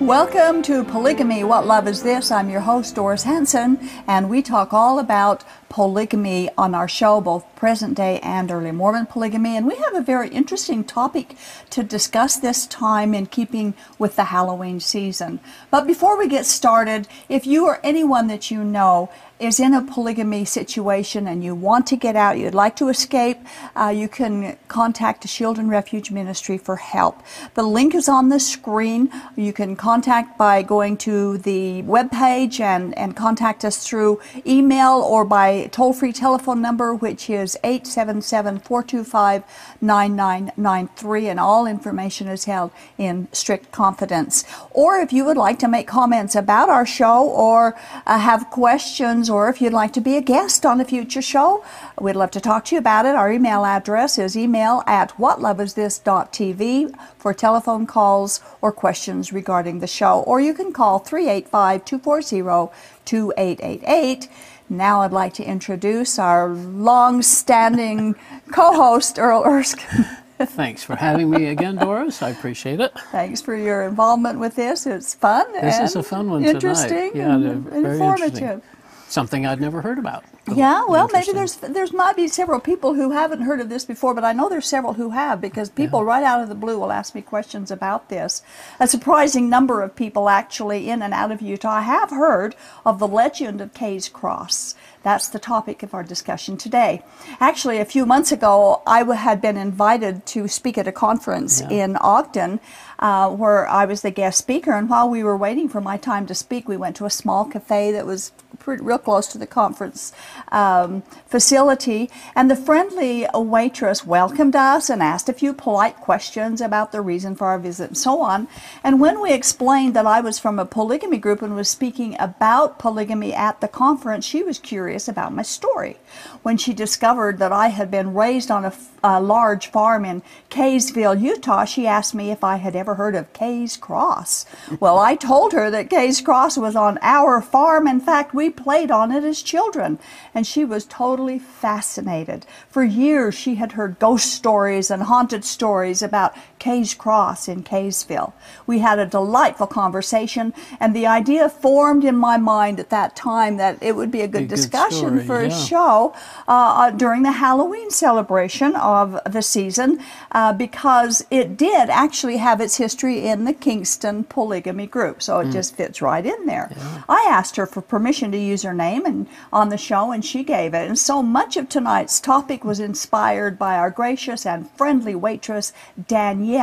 Welcome to Polygamy What Love Is This? I'm your host, Doris Hanson, and we talk all about polygamy on our show, both present day and early Mormon polygamy. And we have a very interesting topic to discuss this time in keeping with the Halloween season. But before we get started, if you or anyone that you know is in a polygamy situation and you want to get out, you'd like to escape, uh, you can contact the Shield and Refuge Ministry for help. The link is on the screen. You can contact by going to the webpage and, and contact us through email or by toll free telephone number, which is 877 425 9993, and all information is held in strict confidence. Or if you would like to make comments about our show or uh, have questions, or if you'd like to be a guest on a future show, we'd love to talk to you about it. Our email address is email at whatloveisthis.tv for telephone calls or questions regarding the show. Or you can call 385 240 2888. Now I'd like to introduce our long standing co host, Earl Erskine. Thanks for having me again, Doris. I appreciate it. Thanks for your involvement with this. It's fun. This is a fun one interesting tonight. Yeah, and very informative. interesting. Something I'd never heard about. Yeah, oh, well, maybe there's there's might be several people who haven't heard of this before, but I know there's several who have because people right out of the blue will ask me questions about this. A surprising number of people actually in and out of Utah have heard of the legend of Kay's Cross. That's the topic of our discussion today. Actually, a few months ago, I had been invited to speak at a conference in Ogden uh, where I was the guest speaker. And while we were waiting for my time to speak, we went to a small cafe that was pretty, real close to the conference um, facility. And the friendly waitress welcomed us and asked a few polite questions about the reason for our visit and so on. And when we explained that I was from a polygamy group and was speaking about polygamy at the conference, she was curious about my story. When she discovered that I had been raised on a large farm in Kaysville, Utah, she asked me if I had ever heard of Kay's Cross. Well, I told her that Kay's Cross was on our farm. In fact, we played on it as children. And she was totally fascinated. For years, she had heard ghost stories and haunted stories about Kay's Cross in Kaysville. We had a delightful conversation, and the idea formed in my mind at that time that it would be a good a good discussion story, for a show uh, during the Halloween celebration of the season uh, because it did actually have its history in the Kingston polygamy group. So it just fits right in there. I asked her for permission to use her name and on the show, and she gave it. And so much of tonight's topic was inspired by our gracious and friendly waitress Danielle,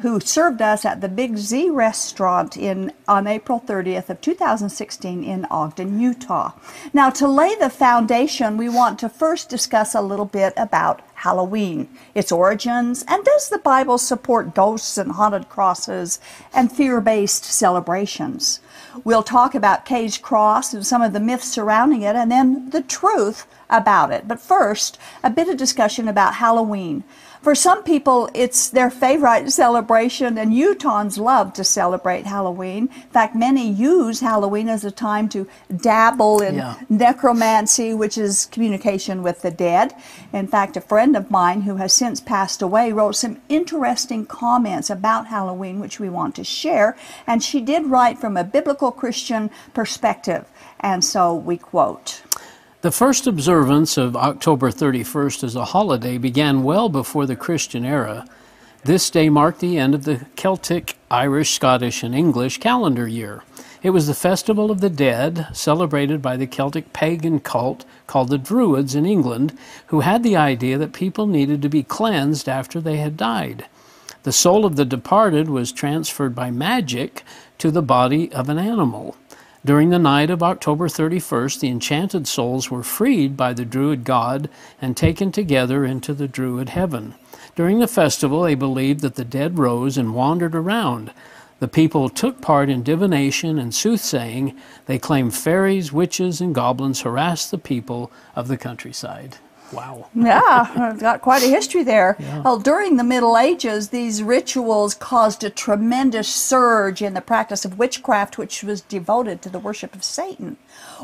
who served us at the Big Z restaurant in on April 30th of 2016 in Ogden, Utah. Now, to lay the foundation, we want to first discuss a little bit about Halloween, its origins, and does the Bible support ghosts and haunted crosses and fear-based celebrations? We'll talk about Kay's Cross and some of the myths surrounding it, and then the truth about it. But first, a bit of discussion about Halloween. For some people, it's their favorite celebration, and Utahns love to celebrate Halloween. In fact, many use Halloween as a time to dabble in Yeah. necromancy, which is communication with the dead. In fact, a friend of mine who has since passed away wrote some interesting comments about Halloween, which we want to share. And she did write from a biblical Christian perspective. And so we quote. The first observance of October 31st as a holiday began well before the Christian era. This day marked the end of the Celtic, Irish, Scottish, and English calendar year. It was the festival of the dead, celebrated by the Celtic pagan cult called the Druids in England, who had the idea that people needed to be cleansed after they had died. The soul of the departed was transferred by magic to the body of an animal. During the night of October 31st, the enchanted souls were freed by the Druid god and taken together into the Druid heaven. During the festival, they believed that the dead rose and wandered around. The people took part in divination and soothsaying. They claimed fairies, witches, and goblins harassed the people of the countryside. Wow. yeah, got quite a history there. Well, during the Middle Ages, these rituals caused a tremendous surge in the practice of witchcraft, which was devoted to the worship of Satan.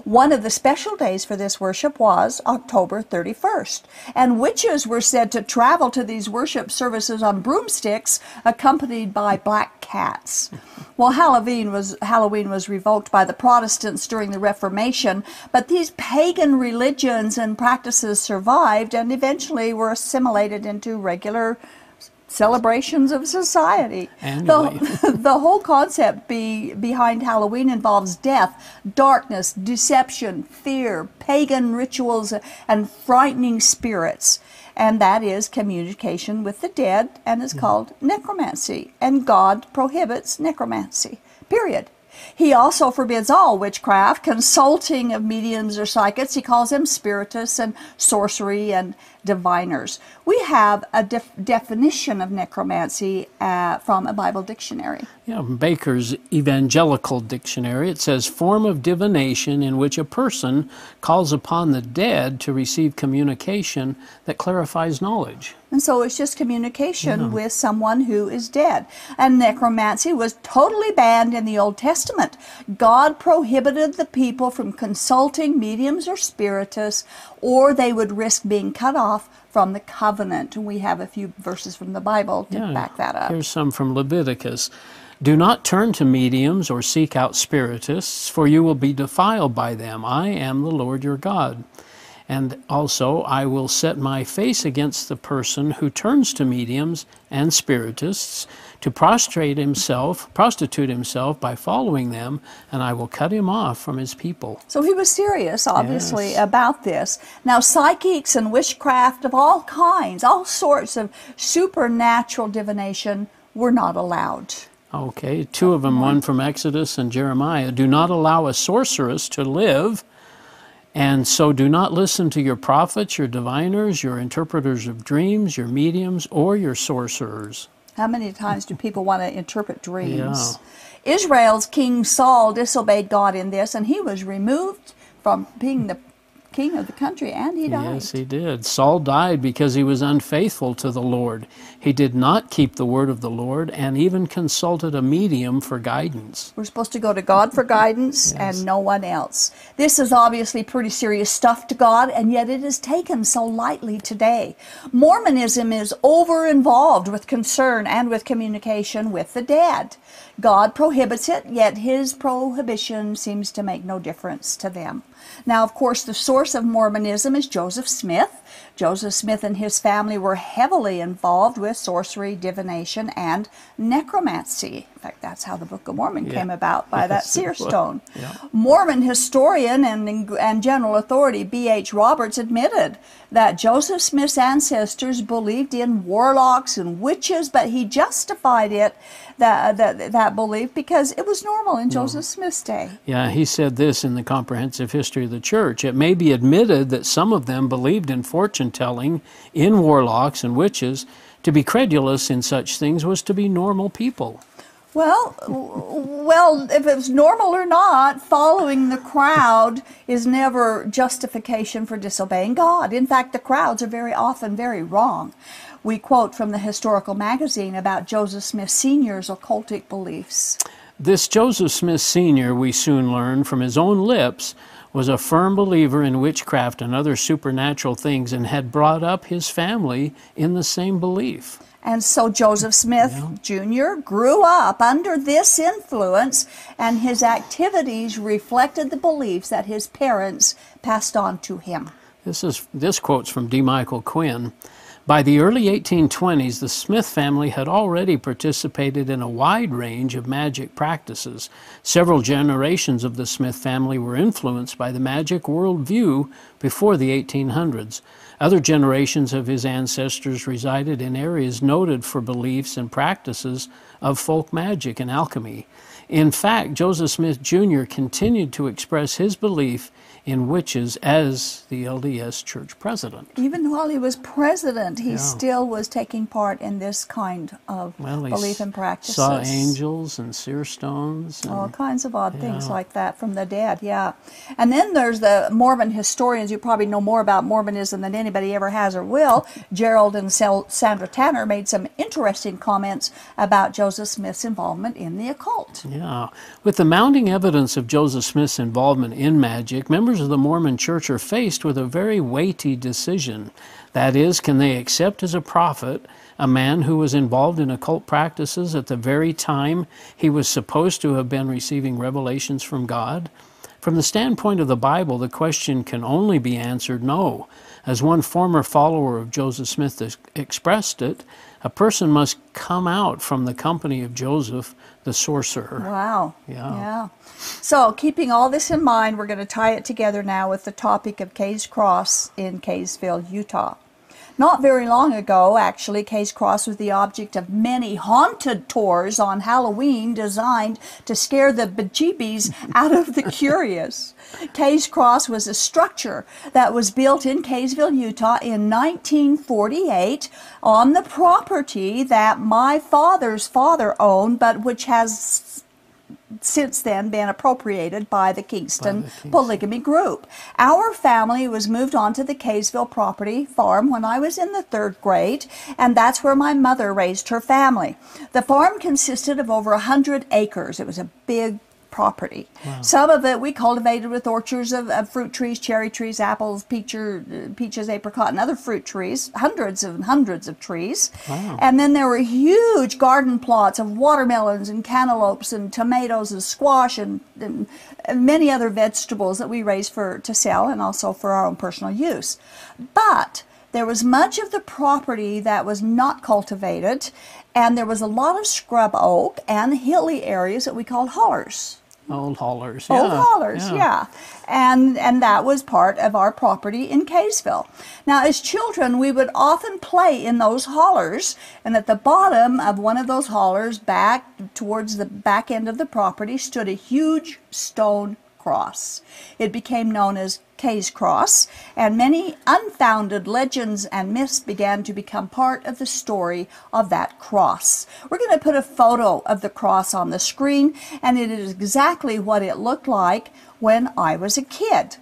One of the special days for this worship was October 31st, and witches were said to travel to these worship services on broomsticks, accompanied by black cats. Well, Halloween was Halloween was revoked by the Protestants during the Reformation, but these pagan religions and practices survived and eventually were assimilated into regular celebrations of society. Annually. The, the whole concept be, behind Halloween involves death, darkness, deception, fear, pagan rituals, and frightening spirits. And that is communication with the dead and is mm-hmm. called necromancy. And God prohibits necromancy. Period. He also forbids all witchcraft, consulting of mediums or psychics. He calls them spiritists and sorcery and diviners. We have a def- definition of necromancy uh, from a Bible dictionary. Yeah, Baker's Evangelical Dictionary, it says form of divination in which a person calls upon the dead to receive communication that clarifies knowledge. And so it's just communication with someone who is dead. And necromancy was totally banned in the Old Testament. God prohibited the people from consulting mediums or spiritists, or they would risk being cut off from the covenant. And we have a few verses from the Bible to back that up. Here's some from Leviticus. Do not turn to mediums or seek out spiritists, for you will be defiled by them. I am the Lord your God. And also, I will set my face against the person who turns to mediums and spiritists to prostrate himself, prostitute himself by following them, and I will cut him off from his people. So he was serious, obviously, Yes. about this. Now, psychics and witchcraft of all kinds, all sorts of supernatural divination were not allowed. Okay, two of them, one from Exodus and Jeremiah. Do not allow a sorceress to live, and so do not listen to your prophets, your diviners, your interpreters of dreams, your mediums, or your sorcerers. How many times do people want to interpret dreams? Israel's King Saul disobeyed God in this, and he was removed from being the king of the country, and he died. Yes, he did. Saul died because he was unfaithful to the Lord. He did not keep the word of the Lord and even consulted a medium for guidance. We're supposed to go to God for guidance and no one else. This is obviously pretty serious stuff to God, and yet it is taken so lightly today. Mormonism is over involved with concern and with communication with the dead. God prohibits it, yet his prohibition seems to make no difference to them. Now, of course, the source of Mormonism is Joseph Smith. Joseph Smith and his family were heavily involved with sorcery, divination, and necromancy. In fact, that's how the Book of Mormon Yeah. came about by that Yes, seer stone. Yeah. Mormon historian and, and general authority B.H. Roberts admitted that Joseph Smith's ancestors believed in warlocks and witches, but he justified it, that, uh, that, that belief, because it was normal in Joseph Smith's day. Yeah, he said this in the Comprehensive History of the Church. It may be admitted that some of them believed in fortune telling, in warlocks and witches. To be credulous in such things was to be normal people. Well, well, if it's normal or not, following the crowd is never justification for disobeying God. In fact, the crowds are very often very wrong. We quote from the historical magazine about Joseph Smith Sr.'s occultic beliefs. This Joseph Smith Sr., we soon learn from his own lips, was a firm believer in witchcraft and other supernatural things and had brought up his family in the same belief. And so Joseph Smith Jr. grew up under this influence, and his activities reflected the beliefs that his parents passed on to him. This is this quote's from D. Michael Quinn. By the early 1820s, the Smith family had already participated in a wide range of magic practices. Several generations of the Smith family were influenced by the magic worldview before the 1800s. Other generations of his ancestors resided in areas noted for beliefs and practices of folk magic and alchemy. In fact, Joseph Smith Jr. continued to express his belief in witches as the LDS church president. Even while he was president, he yeah. still was taking part in this kind of well, belief and practices. Saw angels and seer stones. And, All kinds of odd yeah. things like that from the dead, yeah. And then there's the Mormon historians. You probably know more about Mormonism than anybody ever has or will. Jerald and Sandra Tanner made some interesting comments about Joseph Smith's involvement in the occult. Yeah. With the mounting evidence of Joseph Smith's involvement in magic, members of the Mormon Church are faced with a very weighty decision. That is, can they accept as a prophet a man who was involved in occult practices at the very time he was supposed to have been receiving revelations from God? From the standpoint of the Bible, the question can only be answered no. As one former follower of Joseph Smith expressed it, a person must come out from the company of Joseph the sorcerer. Wow. Yeah. Yeah. So, keeping all this in mind, we're going to tie it together now with the topic of Kay's Cross in Kaysville, Utah. Not very long ago, actually, Kay's Cross was the object of many haunted tours on Halloween designed to scare the bejeebies out of the curious. Kay's Cross was a structure that was built in Kaysville, Utah in 1948 on the property that my father's father owned, but which has since then been appropriated by the Kingston, by the Kingston, Polygamy Group. Our family was moved onto the Kaysville property farm when I was in the third grade, and that's where my mother raised her family. The farm consisted of over a hundred acres. It was a big property. Wow. Some of it we cultivated with orchards of, of fruit trees, cherry trees, apples, peacher, peaches, apricot, and other fruit trees, hundreds and hundreds of trees. Wow. And then there were huge garden plots of watermelons and cantaloupes and tomatoes and squash and, and, many other vegetables that we raised for to sell and also for our own personal use. But there was much of the property that was not cultivated, and there was a lot of scrub oak and hilly areas that we called hollers. Old haulers, yeah. Old haulers, yeah. yeah. And and that was part of our property in Kaysville. Now, as children, we would often play in those haulers, and at the bottom of one of those haulers, back towards the back end of the property, stood a huge stone cross. It became known as Kay's Cross, and many unfounded legends and myths began to become part of the story of that cross. We're going to put a photo of the cross on the screen, and it is exactly what it looked like when I was a kid.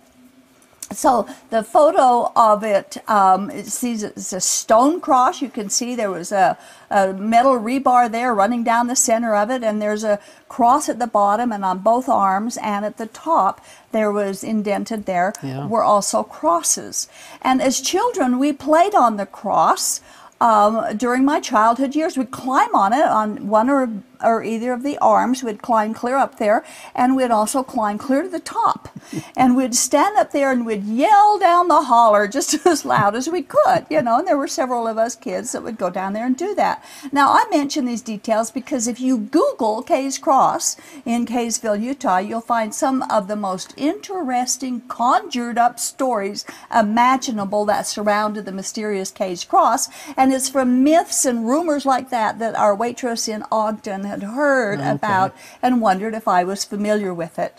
So the photo of it, um, it's, it's a stone cross. You can see there was a, a, metal rebar there running down the center of it, and there's a cross at the bottom and on both arms, and at the top there was indented there yeah. were also crosses. And as children, we played on the cross um, during my childhood years. We'd climb on it on one or or either of the arms. We'd climb clear up there, and we'd also climb clear to the top. and we'd stand up there and we'd yell down the holler just as loud as we could, you know. And there were several of us kids that would go down there and do that. Now I mention these details because if you Google Kay's Cross in Kaysville, Utah, you'll find some of the most interesting conjured up stories imaginable that surrounded the mysterious Kay's Cross. And and it's from myths and rumors like that that our waitress in Ogden had heard okay. about and wondered if I was familiar with it.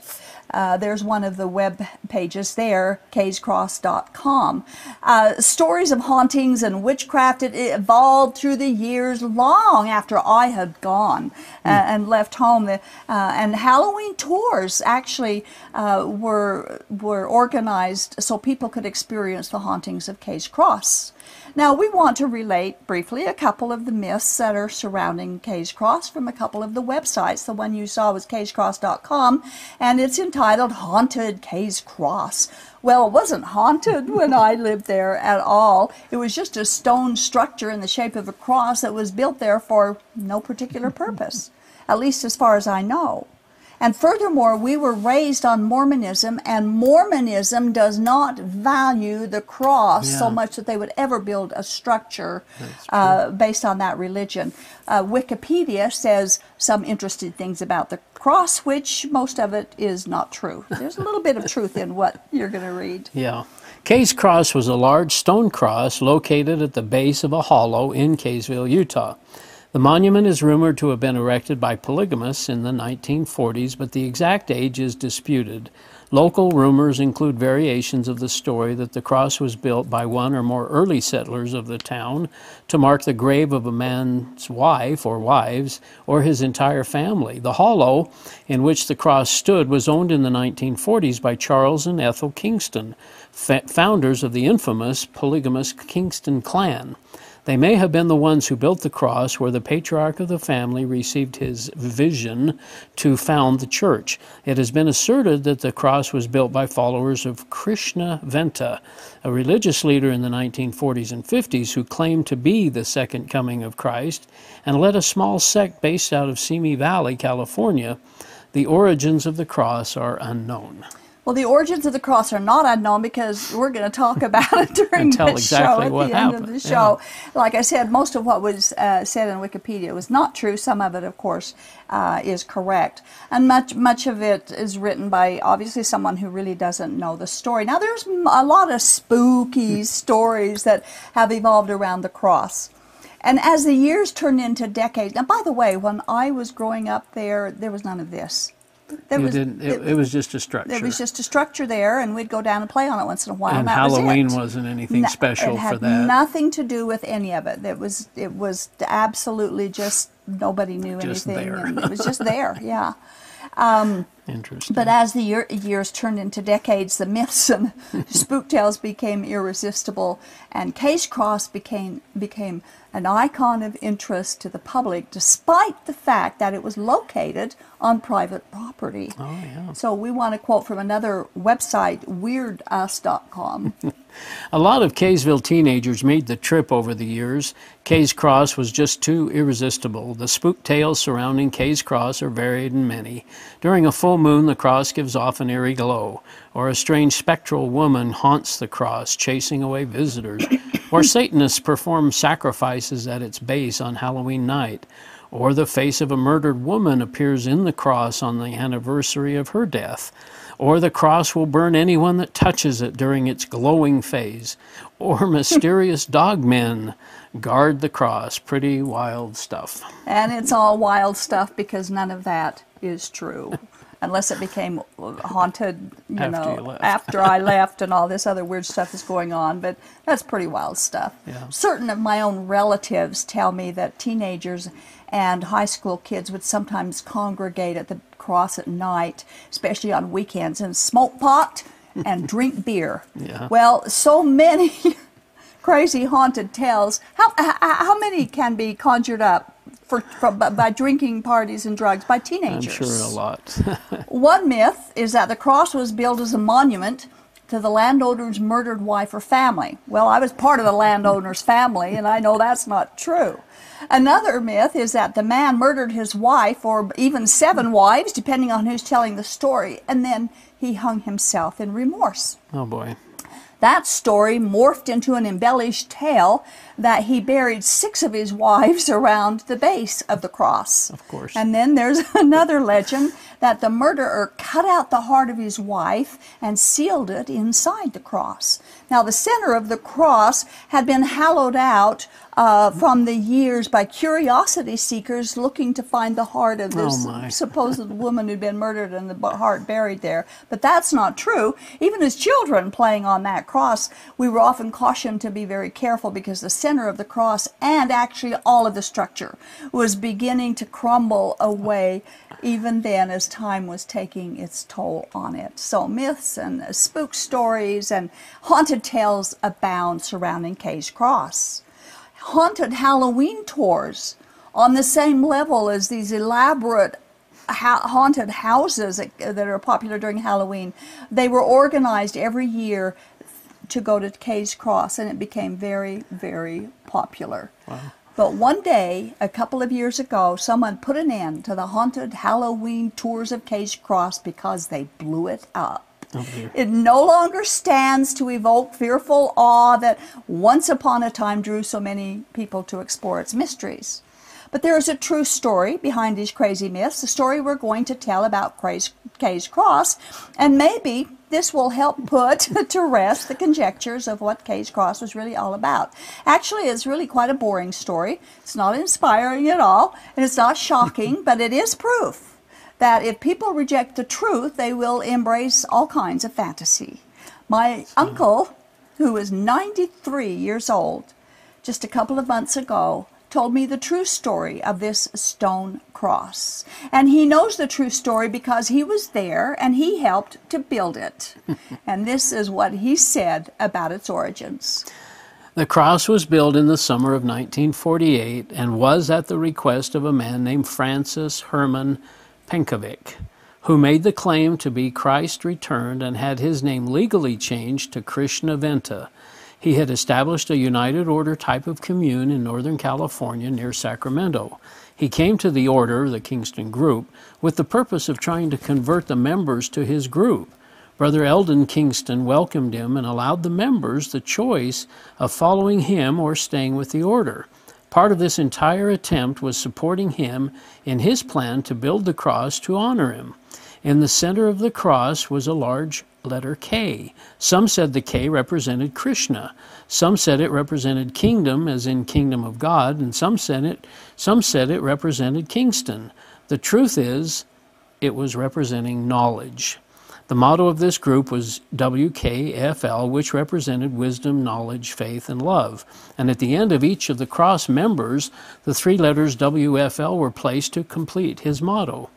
Uh, there's one of the web pages there, kayscross.com. Uh, stories of hauntings and witchcraft it evolved through the years long after I had gone uh, mm. and left home. Uh, and Halloween tours actually uh, were were organized so people could experience the hauntings of Kay's Cross. Now, we want to relate briefly a couple of the myths that are surrounding Kay's Cross from a couple of the websites. The one you saw was kayscross.com, and it's entitled Haunted Kay's Cross. Well, it wasn't haunted when I lived there at all. It was just a stone structure in the shape of a cross that was built there for no particular purpose, at least as far as I know. And furthermore, we were raised on Mormonism, and Mormonism does not value the cross yeah. so much that they would ever build a structure uh, based on that religion. Uh, Wikipedia says some interesting things about the cross, which most of it is not true. There's a little bit of truth in what you're going to read. Yeah. Kay's Cross was a large stone cross located at the base of a hollow in Kaysville, Utah. The monument is rumored to have been erected by polygamists in the 1940s, but the exact age is disputed. Local rumors include variations of the story that the cross was built by one or more early settlers of the town to mark the grave of a man's wife or wives or his entire family. The hollow in which the cross stood was owned in the 1940s by Charles and Ethel Kingston, founders of the infamous polygamous Kingston clan. They may have been the ones who built the cross where the patriarch of the family received his vision to found the church. It has been asserted that the cross was built by followers of Krishna Venta, a religious leader in the 1940s and 50s who claimed to be the second coming of Christ and led a small sect based out of Simi Valley, California. The origins of the cross are unknown. Well, the origins of the cross are not unknown because we're going to talk about it during the exactly show at the happened. end of the show. Yeah. Like I said, most of what was uh, said in Wikipedia was not true. Some of it, of course, uh, is correct, and much much of it is written by obviously someone who really doesn't know the story. Now, there's a lot of spooky stories that have evolved around the cross. And as the years turned into decades, now by the way, when I was growing up there, there was none of this. There was, it, it, was just a structure. There was just a structure there, and we'd go down and play on it once in a while. And, and Halloween was not anything no, special it had for that. Nothing to do with any of it. It was it was absolutely just nobody knew just anything, there. and it was just there. Yeah. Um, Interesting. But as the year, years turned into decades, the myths and spook tales became irresistible, and Kay's Cross became became an icon of interest to the public, despite the fact that it was located on private property. Oh, yeah. So we want to quote from another website, weirdus.com. a lot of Kaysville teenagers made the trip over the years. Kay's Cross was just too irresistible. The spook tales surrounding Kay's Cross are varied and many. During a full moon, the cross gives off an eerie glow, or a strange spectral woman haunts the cross, chasing away visitors, or Satanists perform sacrifices at its base on Halloween night or the face of a murdered woman appears in the cross on the anniversary of her death, or the cross will burn anyone that touches it during its glowing phase, or mysterious dogmen guard the cross. Pretty wild stuff. And it's all wild stuff because none of that is true. Unless it became haunted, you after know, you after I left and all this other weird stuff is going on. But that's pretty wild stuff. Yeah. Certain of my own relatives tell me that teenagers and high school kids would sometimes congregate at the cross at night, especially on weekends, and smoke pot and drink beer. Yeah. Well, so many crazy haunted tales. How, how, how many can be conjured up? For, by drinking parties and drugs by teenagers. I'm sure a lot. One myth is that the cross was built as a monument to the landowner's murdered wife or family. Well, I was part of the landowner's family, and I know that's not true. Another myth is that the man murdered his wife, or even seven wives, depending on who's telling the story, and then he hung himself in remorse. Oh boy. That story morphed into an embellished tale that he buried six of his wives around the base of the cross. Of course. And then there's another legend that the murderer cut out the heart of his wife and sealed it inside the cross. Now, the center of the cross had been hollowed out uh, from the years by curiosity seekers looking to find the heart of this oh supposed woman who'd been murdered and the heart buried there. But that's not true. Even as children playing on that cross, we were often cautioned to be very careful because the center of the cross and actually all of the structure was beginning to crumble away even then as time was taking its toll on it. So myths and spook stories and haunted tales abound surrounding Kay's Cross haunted Halloween tours on the same level as these elaborate ha- haunted houses that, that are popular during Halloween. They were organized every year to go to Kay's Cross, and it became very, very popular. Wow. But one day, a couple of years ago, someone put an end to the haunted Halloween tours of Kay's Cross because they blew it up. Oh, it no longer stands to evoke fearful awe that once upon a time drew so many people to explore its mysteries. But there is a true story behind these crazy myths, a story we're going to tell about Kay's Cross, and maybe this will help put to rest the conjectures of what Kay's Cross was really all about. Actually, it's really quite a boring story. It's not inspiring at all, and it's not shocking, but it is proof that if people reject the truth, they will embrace all kinds of fantasy. My uncle, who was 93 years old, just a couple of months ago, told me the true story of this stone cross. And he knows the true story because he was there and he helped to build it. and this is what he said about its origins. The cross was built in the summer of 1948 and was at the request of a man named Francis Herman Pencovic, who made the claim to be Christ returned and had his name legally changed to Krishna Venta he had established a United Order type of commune in Northern California near Sacramento. He came to the order, the Kingston Group, with the purpose of trying to convert the members to his group. Brother Elden Kingston welcomed him and allowed the members the choice of following him or staying with the order. Part of this entire attempt was supporting him in his plan to build the cross to honor him. In the center of the cross was a large letter K. Some said the K represented Krishna. Some said it represented kingdom, as in kingdom of God, and some said it, some said it represented Kingston. The truth is, it was representing knowledge. The motto of this group was WKFL, which represented wisdom, knowledge, faith, and love. And at the end of each of the cross members, the three letters WFL were placed to complete his motto.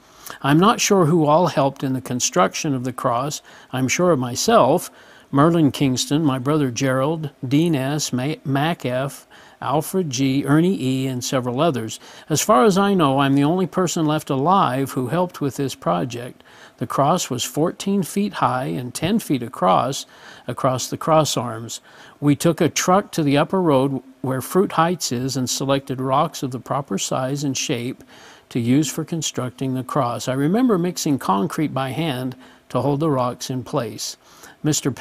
I'm not sure who all helped in the construction of the cross. I'm sure of myself, Merlin Kingston, my brother Gerald, Dean S., Mac F., Alfred G., Ernie E., and several others. As far as I know, I'm the only person left alive who helped with this project. The cross was 14 feet high and 10 feet across, across the cross arms. We took a truck to the upper road where Fruit Heights is and selected rocks of the proper size and shape to use for constructing the cross. I remember mixing concrete by hand to hold the rocks in place. Mr.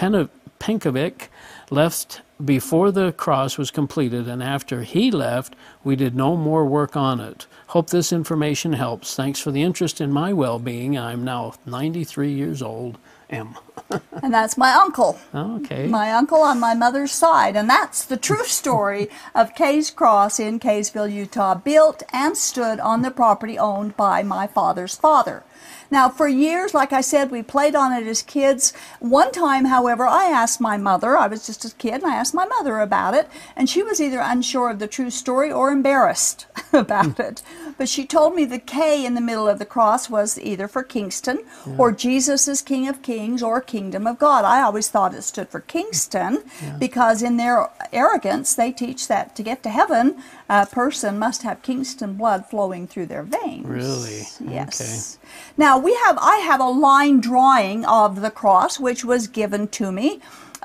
Pencovic left before the cross was completed, and after he left, we did no more work on it. Hope this information helps. Thanks for the interest in my well being. I'm now 93 years old. M. and that's my uncle. Oh, okay. My uncle on my mother's side. And that's the true story of Kay's Cross in Kaysville, Utah, built and stood on the property owned by my father's father. Now, for years, like I said, we played on it as kids. One time, however, I asked my mother, I was just a kid, and I asked my mother about it, and she was either unsure of the true story or embarrassed about it. But she told me the K in the middle of the cross was either for Kingston yeah. or Jesus is King of Kings or Kingdom of God. I always thought it stood for Kingston yeah. because in their arrogance, they teach that to get to heaven, a person must have Kingston blood flowing through their veins. Really? Yes. Okay. Now we have I have a line drawing of the cross which was given to me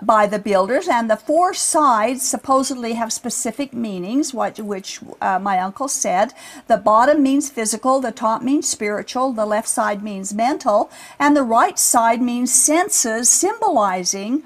by the builders, and the four sides supposedly have specific meanings, what, which uh, my uncle said. The bottom means physical, the top means spiritual, the left side means mental, and the right side means senses, symbolizing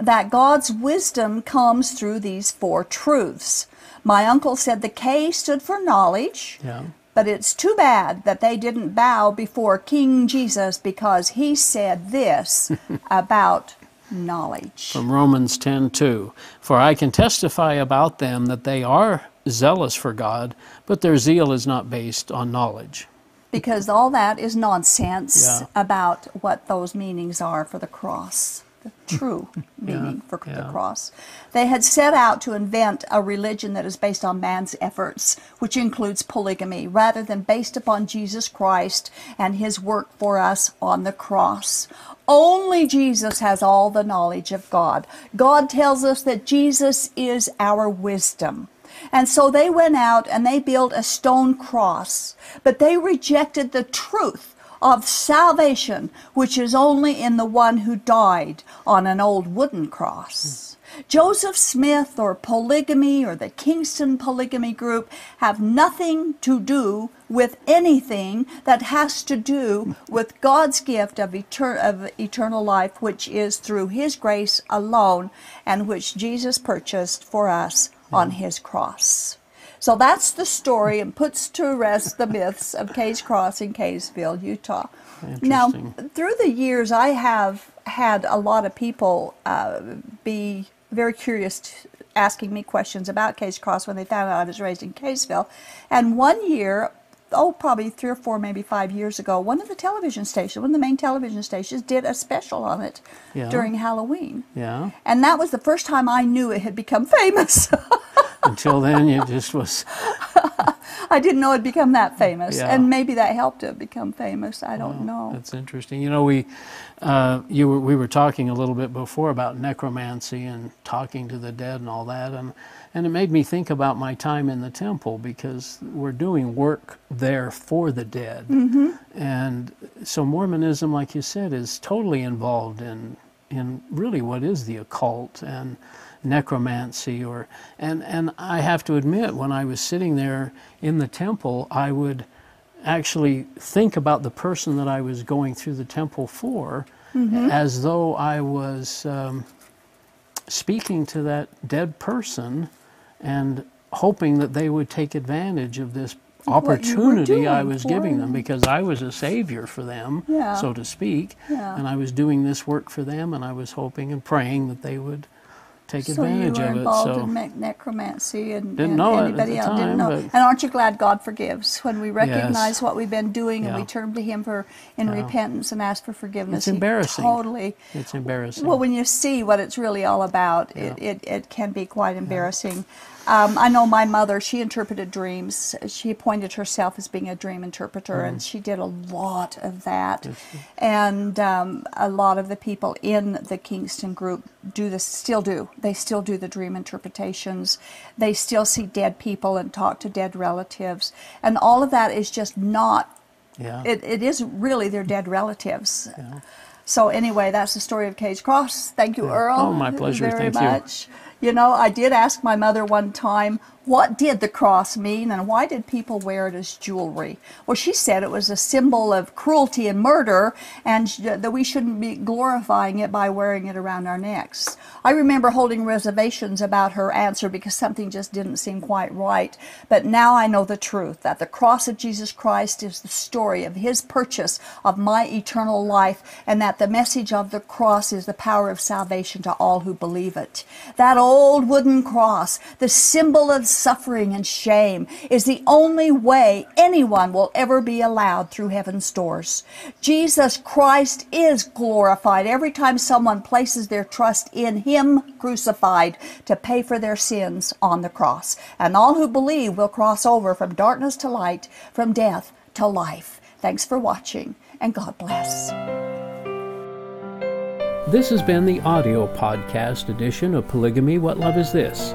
that God's wisdom comes through these four truths. My uncle said the K stood for knowledge. Yeah. But it's too bad that they didn't bow before King Jesus because he said this about knowledge. From Romans 10:2. For I can testify about them that they are zealous for God, but their zeal is not based on knowledge. Because all that is nonsense yeah. about what those meanings are for the cross the true meaning yeah, for yeah. the cross. They had set out to invent a religion that is based on man's efforts, which includes polygamy, rather than based upon Jesus Christ and his work for us on the cross. Only Jesus has all the knowledge of God. God tells us that Jesus is our wisdom. And so they went out and they built a stone cross, but they rejected the truth of salvation, which is only in the one who died on an old wooden cross. Joseph Smith or polygamy or the Kingston polygamy group have nothing to do with anything that has to do with God's gift of, etern- of eternal life, which is through His grace alone and which Jesus purchased for us on His cross. So that's the story and puts to rest the myths of Kay's Cross in Kaysville, Utah. Now, through the years, I have had a lot of people uh, be very curious, t asking me questions about Kay's Cross when they found out I was raised in Kaysville. And one year, oh, probably three or four, maybe five years ago, one of the television stations, one of the main television stations, did a special on it Yeah. during Halloween. Yeah. And that was the first time I knew it had become famous. Until then, it just was. I didn't know it'd become that famous. Yeah. And maybe that helped it become famous. I don't know. That's interesting. You know, we uh, you were, we were talking a little bit before about necromancy and talking to the dead and all that, and and it made me think about my time in the temple because we're doing work there for the dead, Mm-hmm. and so Mormonism, like you said, is totally involved in in really what is the occult and necromancy or and and I have to admit when I was sitting there in the temple I would actually think about the person that I was going through the temple for as though I was um, speaking to that dead person and hoping that they would take advantage of this What you were opportunity I was giving them them. because I was a savior for them, Yeah. so to speak. Yeah. And I was doing this work for them and I was hoping and praying that they would take So you advantage were of it. involved So in ne- necromancy and, Didn't and know it anybody else didn't know. And aren't you glad God forgives when we recognize what we've been doing and we turn to Him for in Yeah. repentance and ask for forgiveness? It's He embarrassing. Totally. it's embarrassing. Well, when you see what it's really all about, it, Yeah. it, it can be quite embarrassing. Um, I know my mother, she interpreted dreams. She appointed herself as being a dream interpreter, and she did a lot of that. And um, a lot of the people in the Kingston group do this, still do. They still do the dream interpretations. They still see dead people and talk to dead relatives. And all of that is just not yeah. it, it is really their dead relatives. Yeah. So anyway, that's the story of Kay's Cross. Thank you, Earl. Oh, my pleasure. Very Thank you. much. You know, I did ask my mother one time, what did the cross mean and why did people wear it as jewelry? Well, she said it was a symbol of cruelty and murder and uh, that we shouldn't be glorifying it by wearing it around our necks. I remember holding reservations about her answer because something just didn't seem quite right. But now I know the truth that the cross of Jesus Christ is the story of his purchase of my eternal life and that the message of the cross is the power of salvation to all who believe it. That old wooden cross, the symbol of suffering and shame, is the only way anyone will ever be allowed through heaven's doors. Jesus Christ is glorified every time someone places their trust in Him crucified to pay for their sins on the cross. And all who believe will cross over from darkness to light, from death to life. Thanks for watching, and God bless. This has been the audio podcast edition of Polygamy What Love Is This?